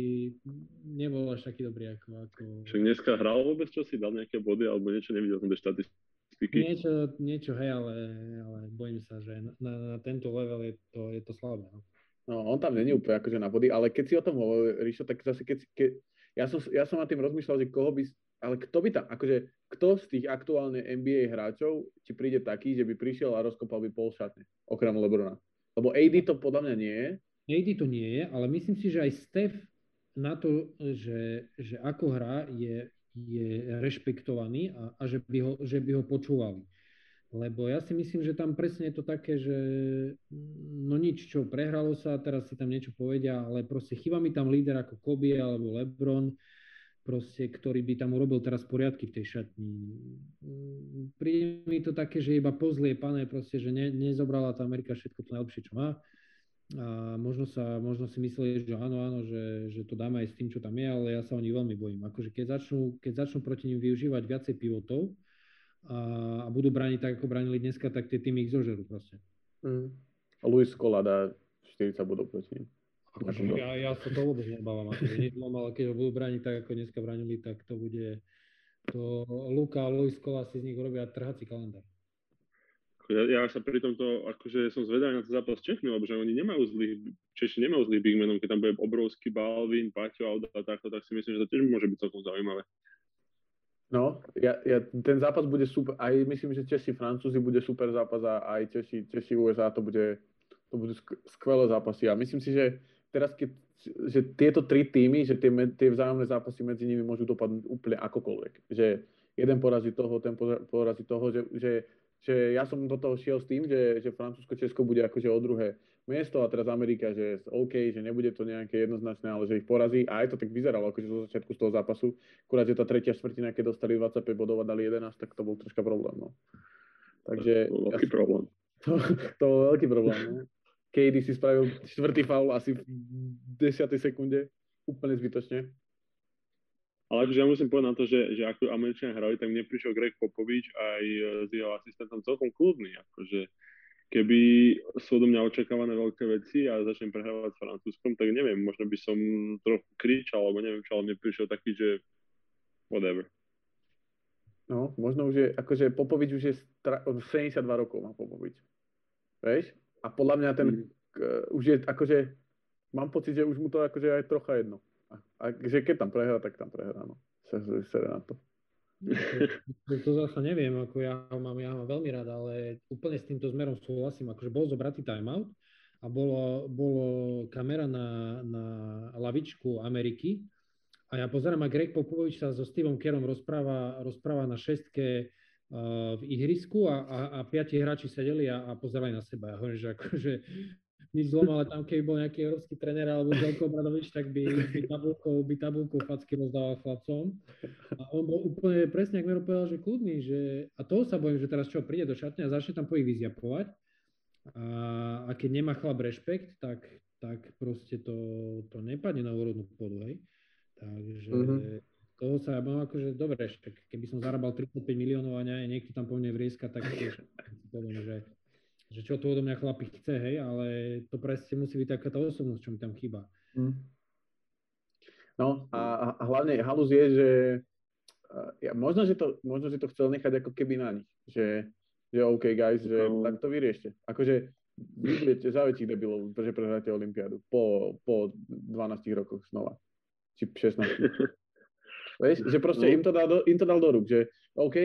nebol až taký dobrý ako... ako... Však dneska hral vôbec čo si, dal nejaké body alebo niečo, nevidel som tie štatistiky. Niečo, niečo hej, ale, ale bojím sa, že na, na tento level je to, je to slabé. No. No, on tam není úplne akože na body, ale keď si o tom hovoril, Ríšo, tak zase keď, keď ja, som, ja som nad tým rozmýšľal, že koho by, ale kto by tam, akože kto z tých aktuálne NBA hráčov ti príde taký, že by prišiel a rozkopal by pol šatne, okrem Lebrona. Lebo AD to podľa mňa nie je. AD to nie je, ale myslím si, že aj Steph na to, že, že ako hrá, je, je rešpektovaný a, a že, by ho, že by ho počúvali. Lebo ja si myslím, že tam presne je to také, že no nič, čo prehralo sa, teraz si tam niečo povedia, ale proste chýba mi tam líder ako Kobe alebo LeBron, proste, ktorý by tam urobil teraz poriadky v tej šatni. Príde mi to také, že iba pane, proste, že ne, nezobrala tá Amerika všetko to najlepšie, čo má. A možno, sa, možno si mysleli, že áno, áno, že, že to dáme aj s tým, čo tam je, ale ja sa o nich veľmi bojím. Akože keď začnú, keď začnú proti ním využívať viacej pivotov a, a budú brániť tak, ako bránili dneska, tak tie týmy ich zožerú proste. Mm. A Luis Kola dá 40 bodov proti ním. Akože ja, ja sa to vôbec nebávam, akože ale keď ho budú brániť tak, ako dneska bránili, tak to bude, to Luka a Luis Kola si z nich urobia trhací kalendár. Ja, ja sa pri tomto, akože som zvedavý na to zápas Čechmi, lebo že oni nemajú zlých, Češi nemajú zlých bigmenov, keď tam bude obrovský Balvin, Paťo, Auda a takto, tak si myslím, že to tiež môže byť celkom zaujímavé. No, ja, ja, ten zápas bude super, aj myslím, že Česi, Francúzi bude super zápas a aj Česi, Česi USA to bude, to budú skvelé zápasy a myslím si, že teraz keď, že tieto tri týmy, že tie, tie vzájomné zápasy medzi nimi môžu dopadnúť úplne akokoľvek. Že jeden porazí toho, ten porazí toho, že, že, že ja som do toho šiel s tým, že, že Francúzsko-Česko bude akože o druhé miesto a teraz Amerika, že OK, že nebude to nejaké jednoznačné, ale že ich porazí. A aj to tak vyzeralo akože zo začiatku z toho zápasu. Akurát, že tá tretia štvrtina, keď dostali 25 bodov a dali 11, tak to bol troška problém. No. Takže, to bol veľký ja, problém. To, to bol veľký problém. No. Kedy si spravil štvrtý faul asi v 10. sekunde. Úplne zbytočne. Ale akože ja musím povedať na to, že, že ako Američania hrali, tak mne prišiel Greg Popovič aj e, s jeho asistentom celkom kľudný. Akože keby sú do mňa očakávané veľké veci a začnem prehrávať s Francúzskom, tak neviem, možno by som trochu kričal, alebo neviem čo, ale mne prišiel taký, že whatever. No, možno už je, akože Popovič už je stra- 72 rokov má Popovič. Vieš? A podľa mňa ten mm. uh, už je akože, mám pocit, že už mu to akože aj trocha jedno. A, a že keď tam prehrá, tak tam prehrá, no. Sere na to. To, zase neviem, ako ja ho mám, ja ho mám veľmi rád, ale úplne s týmto zmerom súhlasím, akože bol zobratý timeout a bolo, bolo kamera na, na lavičku Ameriky a ja pozerám a Greg Popovič sa so Stevom Kerom rozpráva, rozpráva na šestke uh, v ihrisku a, a, a piati hráči sedeli a, a pozerali na seba. Ja hovorím, že akože nič zlom, ale tam keby bol nejaký európsky tréner alebo Zelko Bradovič, tak by, by tabulkou, by tabulkou facky rozdával chlapcom. A on bol úplne presne, ako Mero povedal, že kľudný, že, a toho sa bojím, že teraz čo, príde do šatne a začne tam po ich vyziapovať. A, a keď nemá chlap rešpekt, tak, tak proste to, to nepadne na úrodnú pôdu, hej. Takže mm-hmm. toho sa ja bojím akože, dobre, keby som zarábal 35 miliónov a nie, niekto tam po mne vrieska, tak tiež poviem, že že čo tu odo mňa chlapi chce, hej, ale to presne musí byť taká tá osobnosť, čo mi tam chýba. Mm. No a, a hlavne halus je, že ja, možno, že to, možno, že to chcel nechať ako keby na nich, že, že OK guys, že no. tak to vyriešte. Akože vy budete za väčších debilov, že prehráte Olympiádu po, po 12 rokoch znova. Či 16. Vieš, že proste no. im, to dal do, im to dal do rúk, že OK,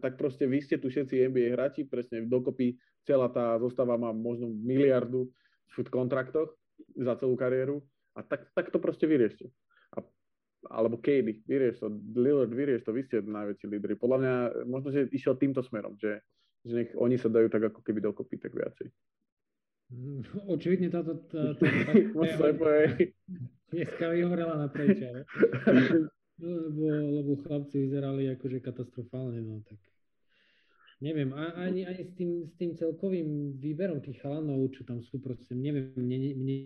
tak proste vy ste tu všetci NBA hráči, presne dokopy celá tá zostava má možno miliardu v kontraktoch za celú kariéru a tak, tak to proste vyriešte. A, alebo Kady, vyrieš to, Lillard, vyrieš to, vy ste najväčší lídry. Podľa mňa možno, že išiel týmto smerom, že, že nech oni sa dajú tak ako keby dokopy, tak viacej. Mm, očividne táto... Tá, tá, dneska vyhorela na preča, lebo, lebo chlapci vyzerali akože katastrofálne, no tak neviem, ani, ani s, tým, s tým celkovým výberom tých chalanov, čo tam sú, proste, neviem, mne, mne,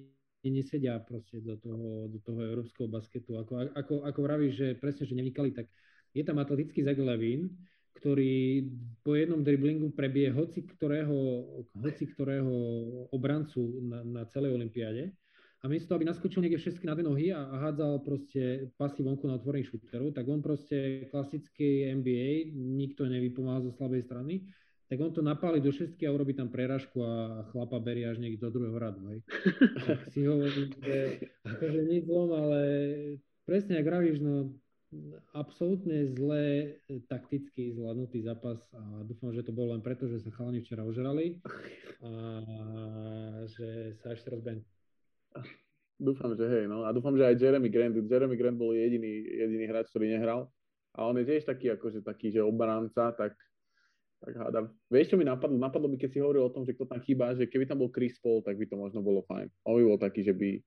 mne nesedia proste do toho, do toho európskeho basketu. Ako, ako, ako vravíš, že presne, že nevnikali, tak je tam atletický Zach Levin, ktorý po jednom driblingu prebije hoci ktorého, hoci ktorého obrancu na, na celej olympiáde a miesto aby naskočil niekde všetky na dve nohy a, a hádzal proste pasy vonku na otvorení šúterov, tak on proste klasický NBA, nikto nevypomáha zo slabej strany, tak on to napáli do šestky a urobí tam preražku a chlapa berie až niekde do druhého radu. Hej. Tak si hovorím, že akože nič zlom, ale presne, ak vravíš, no absolútne zlé takticky zvládnutý zápas a dúfam, že to bolo len preto, že sa chalani včera ožrali a že sa ešte rozbehne. Dúfam, že hej, no. A dúfam, že aj Jeremy Grant, Jeremy Grant bol jediný, jediný hráč, ktorý nehral. A on je tiež taký, akože taký, že obranca, tak, tak hádam. Vieš, čo mi napadlo? Napadlo by, keď si hovoril o tom, že kto tam chýba, že keby tam bol Chris Paul, tak by to možno bolo fajn. On by bol taký, že by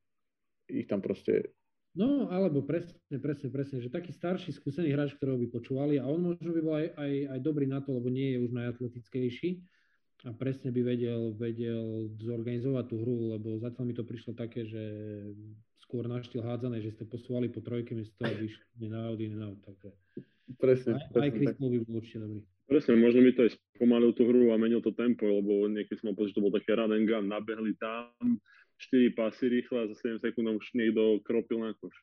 ich tam proste... No, alebo presne, presne, presne, že taký starší, skúsený hráč, ktorého by počúvali a on možno by bol aj, aj, aj dobrý na to, lebo nie je už najatletickejší a presne by vedel, vedel zorganizovať tú hru, lebo zatiaľ mi to prišlo také, že skôr na štýl hádzané, že ste posúvali po trojke, miesto toho vyšli na out, in out, takže presne, aj, presne, aj Chris by bol určite dobrý. Presne, možno by to aj spomalil tú hru a menil to tempo, lebo niekedy som mal pocit, že to bol také run and gun, nabehli tam, 4 pasy rýchle a za 7 sekúnd už niekto kropil na koš.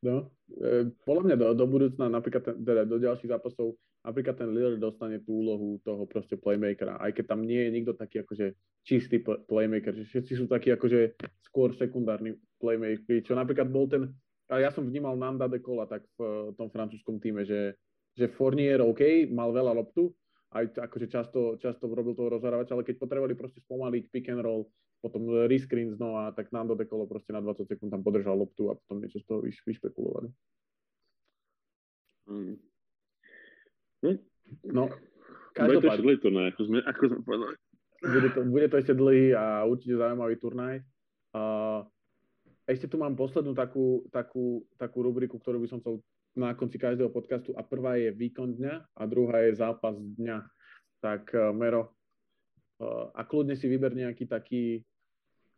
No, e, podľa mňa do, do budúcna, napríklad teda do ďalších zápasov, napríklad ten Lillard dostane tú úlohu toho proste playmakera, aj keď tam nie je nikto taký akože čistý playmaker, že všetci sú takí akože skôr sekundárni playmakeri, čo napríklad bol ten, a ja som vnímal Nanda de Cola tak v tom francúzskom týme, že, že Fournier OK, mal veľa loptu, aj akože často, často robil toho rozhrávača, ale keď potrebovali proste spomaliť pick and roll, potom rescreen znova, tak Nando de Colo proste na 20 sekúnd tam podržal loptu a potom niečo z toho vyš, vyšpekulovali. Mm. Hm? No, každopádne. Bude to turnaj, ako sme, ako sme povedali. Bude to, bude to ešte dlhý a určite zaujímavý turnaj. Uh, ešte tu mám poslednú takú, takú, takú rubriku, ktorú by som chcel na konci každého podcastu a prvá je výkon dňa a druhá je zápas dňa. Tak uh, Mero, uh, a kľudne si vyber nejaký taký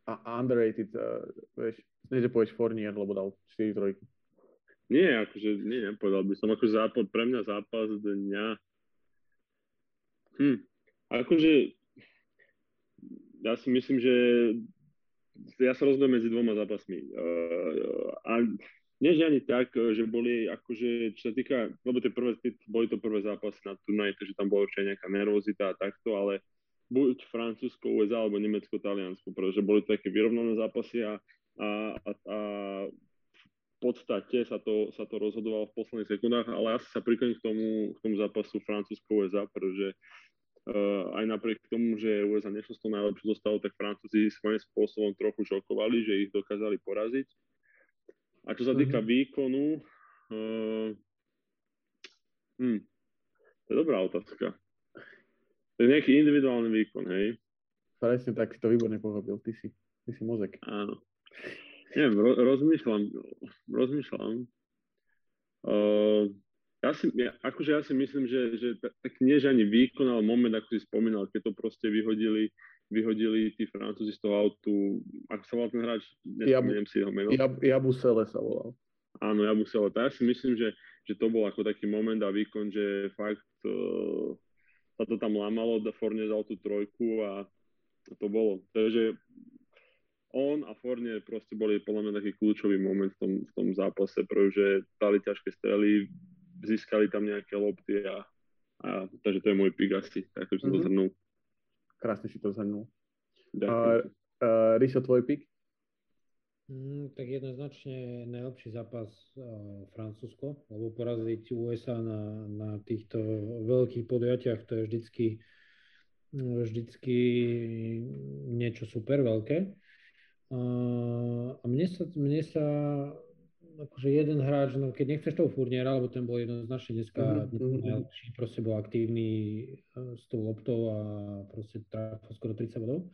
a underrated, uh, vieš, že povieš Fournier, lebo dal 4 trojky. Nie, akože, nie, nepovedal by som, ako zápas, pre mňa zápas dňa, hm, akože, ja si myslím, že ja sa rozhodujem medzi dvoma zápasmi. Uh, a nie, že ani tak, že boli akože, čo sa týka, lebo tie prvé, boli to prvé zápasy na turnaji, takže tam bola určite nejaká nervozita a takto, ale buď Francúzsko, USA alebo Nemecko, Taliansko, pretože boli to také vyrovnané zápasy a, a, a, a podstate sa to, sa to rozhodovalo v posledných sekundách, ale asi sa prikloním k tomu, k tomu zápasu Francúzsko-USA, pretože uh, aj napriek tomu, že USA nešlo s tou najlepšou zostavou, tak Francúzi svojím spôsobom trochu šokovali, že ich dokázali poraziť. A čo sa týka mm-hmm. výkonu, uh, hm, to je dobrá otázka. To je nejaký individuálny výkon, hej? Presne tak si to výborne pochopil, ty si, ty si mozek. Áno. Neviem, ro- rozmýšľam, rozmýšľam. Uh, ja si, ja, akože ja si myslím, že, že tak nie, že ani výkon, ale moment, ako si spomínal, keď to proste vyhodili, vyhodili tí Francúzi z toho autu, ako sa volal ten hráč, nespomínam si jeho meno. Jab, Jabusele sa volal. Áno, Jabusele. Ja si myslím, že, že to bol ako taký moment a výkon, že fakt uh, sa to tam lámalo, Forne dal tú trojku a to bolo. Takže on a Fournier proste boli podľa mňa taký kľúčový moment v tom, v tom zápase, pretože dali ťažké strely, získali tam nejaké lopty a, a takže to je môj pik asi, tak som mm-hmm. to mhm. zhrnul. Krásne si to zhrnul. Uh, uh, Riso, tvoj pik? Mm, tak jednoznačne najlepší zápas uh, Francúzsko, lebo poraziť USA na, na týchto veľkých podujatiach to je vždycky, vždycky niečo super veľké. A mne sa, mne sa akože jeden hráč, no keď nechceš toho Furniera, lebo ten bol jednoznačne dneska mm-hmm. najlepší, proste bol aktívny e, s tou loptou a proste trafil skoro 30 bodov.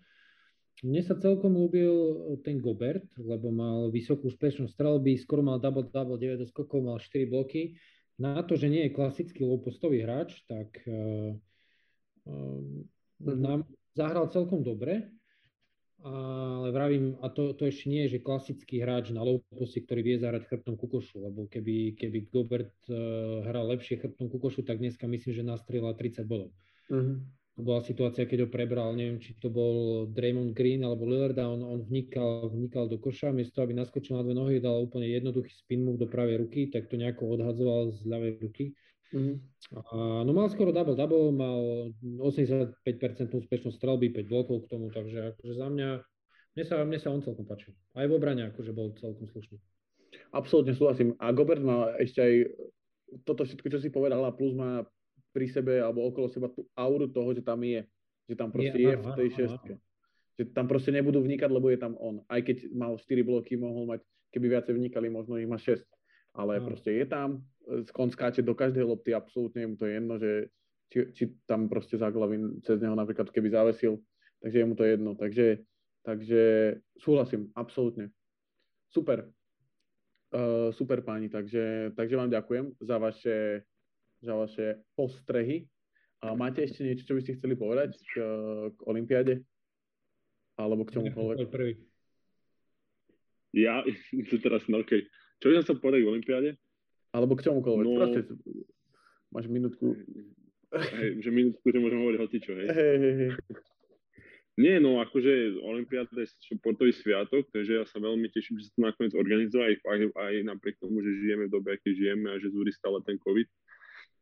Mne sa celkom ľúbil ten Gobert, lebo mal vysokú úspešnosť strelby, skoro mal double-double, 9 skokov, mal 4 bloky. Na to, že nie je klasický low-postový hráč, tak uh, uh, nám zahral celkom dobre ale vravím, a to, to ešte nie je, že klasický hráč na low poste, ktorý vie zahrať chrbtom kukošu, lebo keby, keby Gobert uh, hral lepšie chrbtom kukošu, tak dneska myslím, že nastrieľa 30 bodov. Uh-huh. To bola situácia, keď ho prebral, neviem, či to bol Draymond Green alebo Lillard a on, on vnikal, vnikal do koša, miesto aby naskočil na dve nohy, dal úplne jednoduchý spin move do pravej ruky, tak to nejako odhadzoval z ľavej ruky A, no mal skoro double-double, mal 85% úspešnosť strelby, 5 blokov k tomu, takže akože za mňa, mne sa, mne sa on celkom páčil. Aj v obrane akože bol celkom slušný. Absolútne súhlasím. A Gobert má ešte aj toto všetko, čo si povedala, plus má pri sebe alebo okolo seba tú auru toho, že tam je. Že tam proste je, je v tej šestke. Že tam proste nebudú vnikať, lebo je tam on. Aj keď mal 4 bloky, mohol mať, keby viacej vnikali, možno ich má 6 ale no. proste je tam, on skáče do každej lopty, absolútne mu to je jedno, že či, či tam proste zaglavím cez neho napríklad keby zavesil, takže je mu to jedno. Takže, takže súhlasím, absolútne. Super. Uh, super páni, takže, takže vám ďakujem za vaše, za vaše postrehy. A máte ešte niečo, čo by ste chceli povedať k, k Olympiade? Alebo k čomukoľvek? Ja, to teraz, no okej. Okay. Čo by som chcel povedať k Olympiáde? Alebo k čomukoľvek. No, Proste, máš minútku. Hej, že minútku, že môžem hovoriť hocičo, hej. Hej, hej, hej. Nie, no akože Olympiáda je športový sviatok, takže ja sa veľmi teším, že sa to nakoniec organizuje aj, aj, aj napriek tomu, že žijeme v dobe, aké žijeme a že zúri stále ten COVID,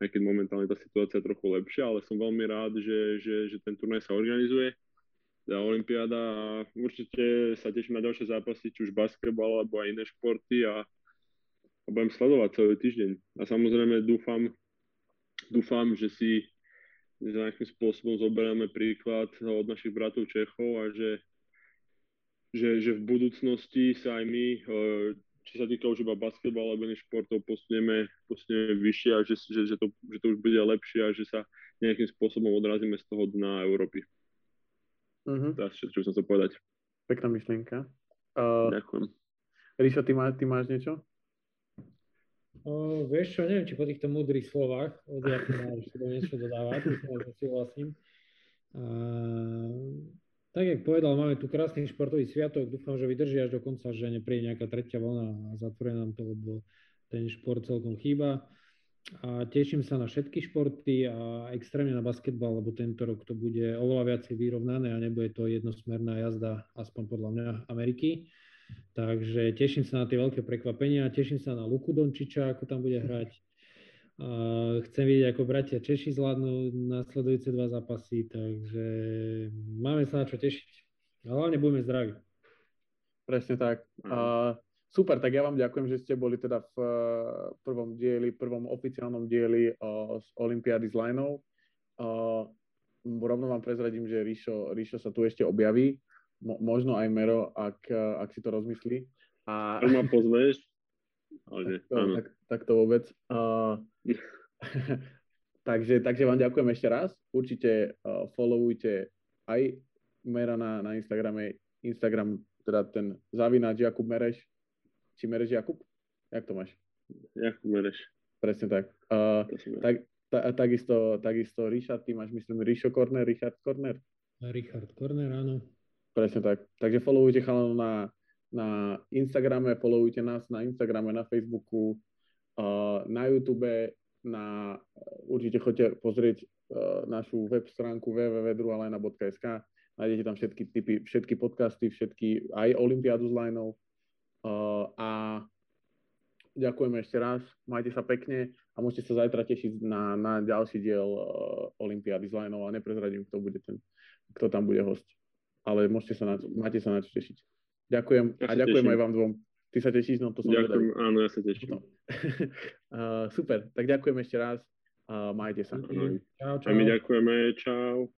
aj keď momentálne tá situácia je trochu lepšia, ale som veľmi rád, že, že, že ten turnaj sa organizuje tá Olympiáda a určite sa teším na ďalšie zápasy, či už basketbal alebo aj iné športy a a budem sledovať celý týždeň. A samozrejme dúfam, dúfam, že si nejakým spôsobom zoberieme príklad od našich bratov Čechov a že, že, že v budúcnosti sa aj my, e, či sa týka už iba basketbal alebo iných športov, posunieme, posunieme vyššie a že, že, že, to, že to už bude lepšie a že sa nejakým spôsobom odrazíme z toho dna Európy. Uh-huh. To je čo som chcel povedať. Pekná myšlienka. Uh, Ďakujem. Ríša, ty, má, ty máš niečo? O, vieš čo, neviem, či po týchto múdrych slovách od Jakuma ešte niečo dodávať, si vlastním. A, tak, jak povedal, máme tu krásny športový sviatok, dúfam, že vydrží až do konca, že nepríde nejaká tretia vlna a zatvorí nám to, lebo ten šport celkom chýba. A teším sa na všetky športy a extrémne na basketbal, lebo tento rok to bude oveľa viacej vyrovnané a nebude to jednosmerná jazda, aspoň podľa mňa, Ameriky. Takže teším sa na tie veľké prekvapenia, teším sa na Luku Dončiča, ako tam bude hrať. A chcem vidieť, ako bratia Češi zvládnu nasledujúce dva zápasy, takže máme sa na čo tešiť. A hlavne budeme zdraví. Presne tak. A super, tak ja vám ďakujem, že ste boli teda v uh, prvom dieli, prvom oficiálnom dieli uh, z Olympiády s Lineou. Uh, rovno vám prezradím, že Ríšo, Ríšo sa tu ešte objaví, Mo, možno aj Mero, ak, ak si to rozmyslí. A... Ak ma pozveš, ale tak, to, tak, tak to vôbec. Uh, takže, takže vám ďakujem ešte raz. Určite uh, followujte aj Mera na, na Instagrame, Instagram, teda ten zavináč Jakub Mereš, či Mereš Jakub? Jak to máš? Jakub Mereš. Presne tak. Uh, tak, ta, takisto, takisto Richard, ty máš myslím Rišo Corner, Richard Corner? Richard Corner, áno. Presne tak. Takže followujte chalanov na, na Instagrame, followujte nás na Instagrame, na Facebooku, na YouTube, na, určite choďte pozrieť uh, našu web stránku www.druhalajna.sk nájdete tam všetky typy, všetky podcasty, všetky, aj Olympiádu s Lineou. Uh, a ďakujeme ešte raz, majte sa pekne a môžete sa zajtra tešiť na, na ďalší diel uh, Olympiády s Lineou a neprezradím, kto, bude ten, kto tam bude host. Ale môžete sa na, máte sa na čo tešiť. Ďakujem ja a ďakujem teším. aj vám dvom. Ty sa tešíš? No to som Ďakujem, vedel. áno, ja sa teším. No. uh, super, tak ďakujem ešte raz. Uh, majte sa. Čau, čau. A my ďakujeme, čau.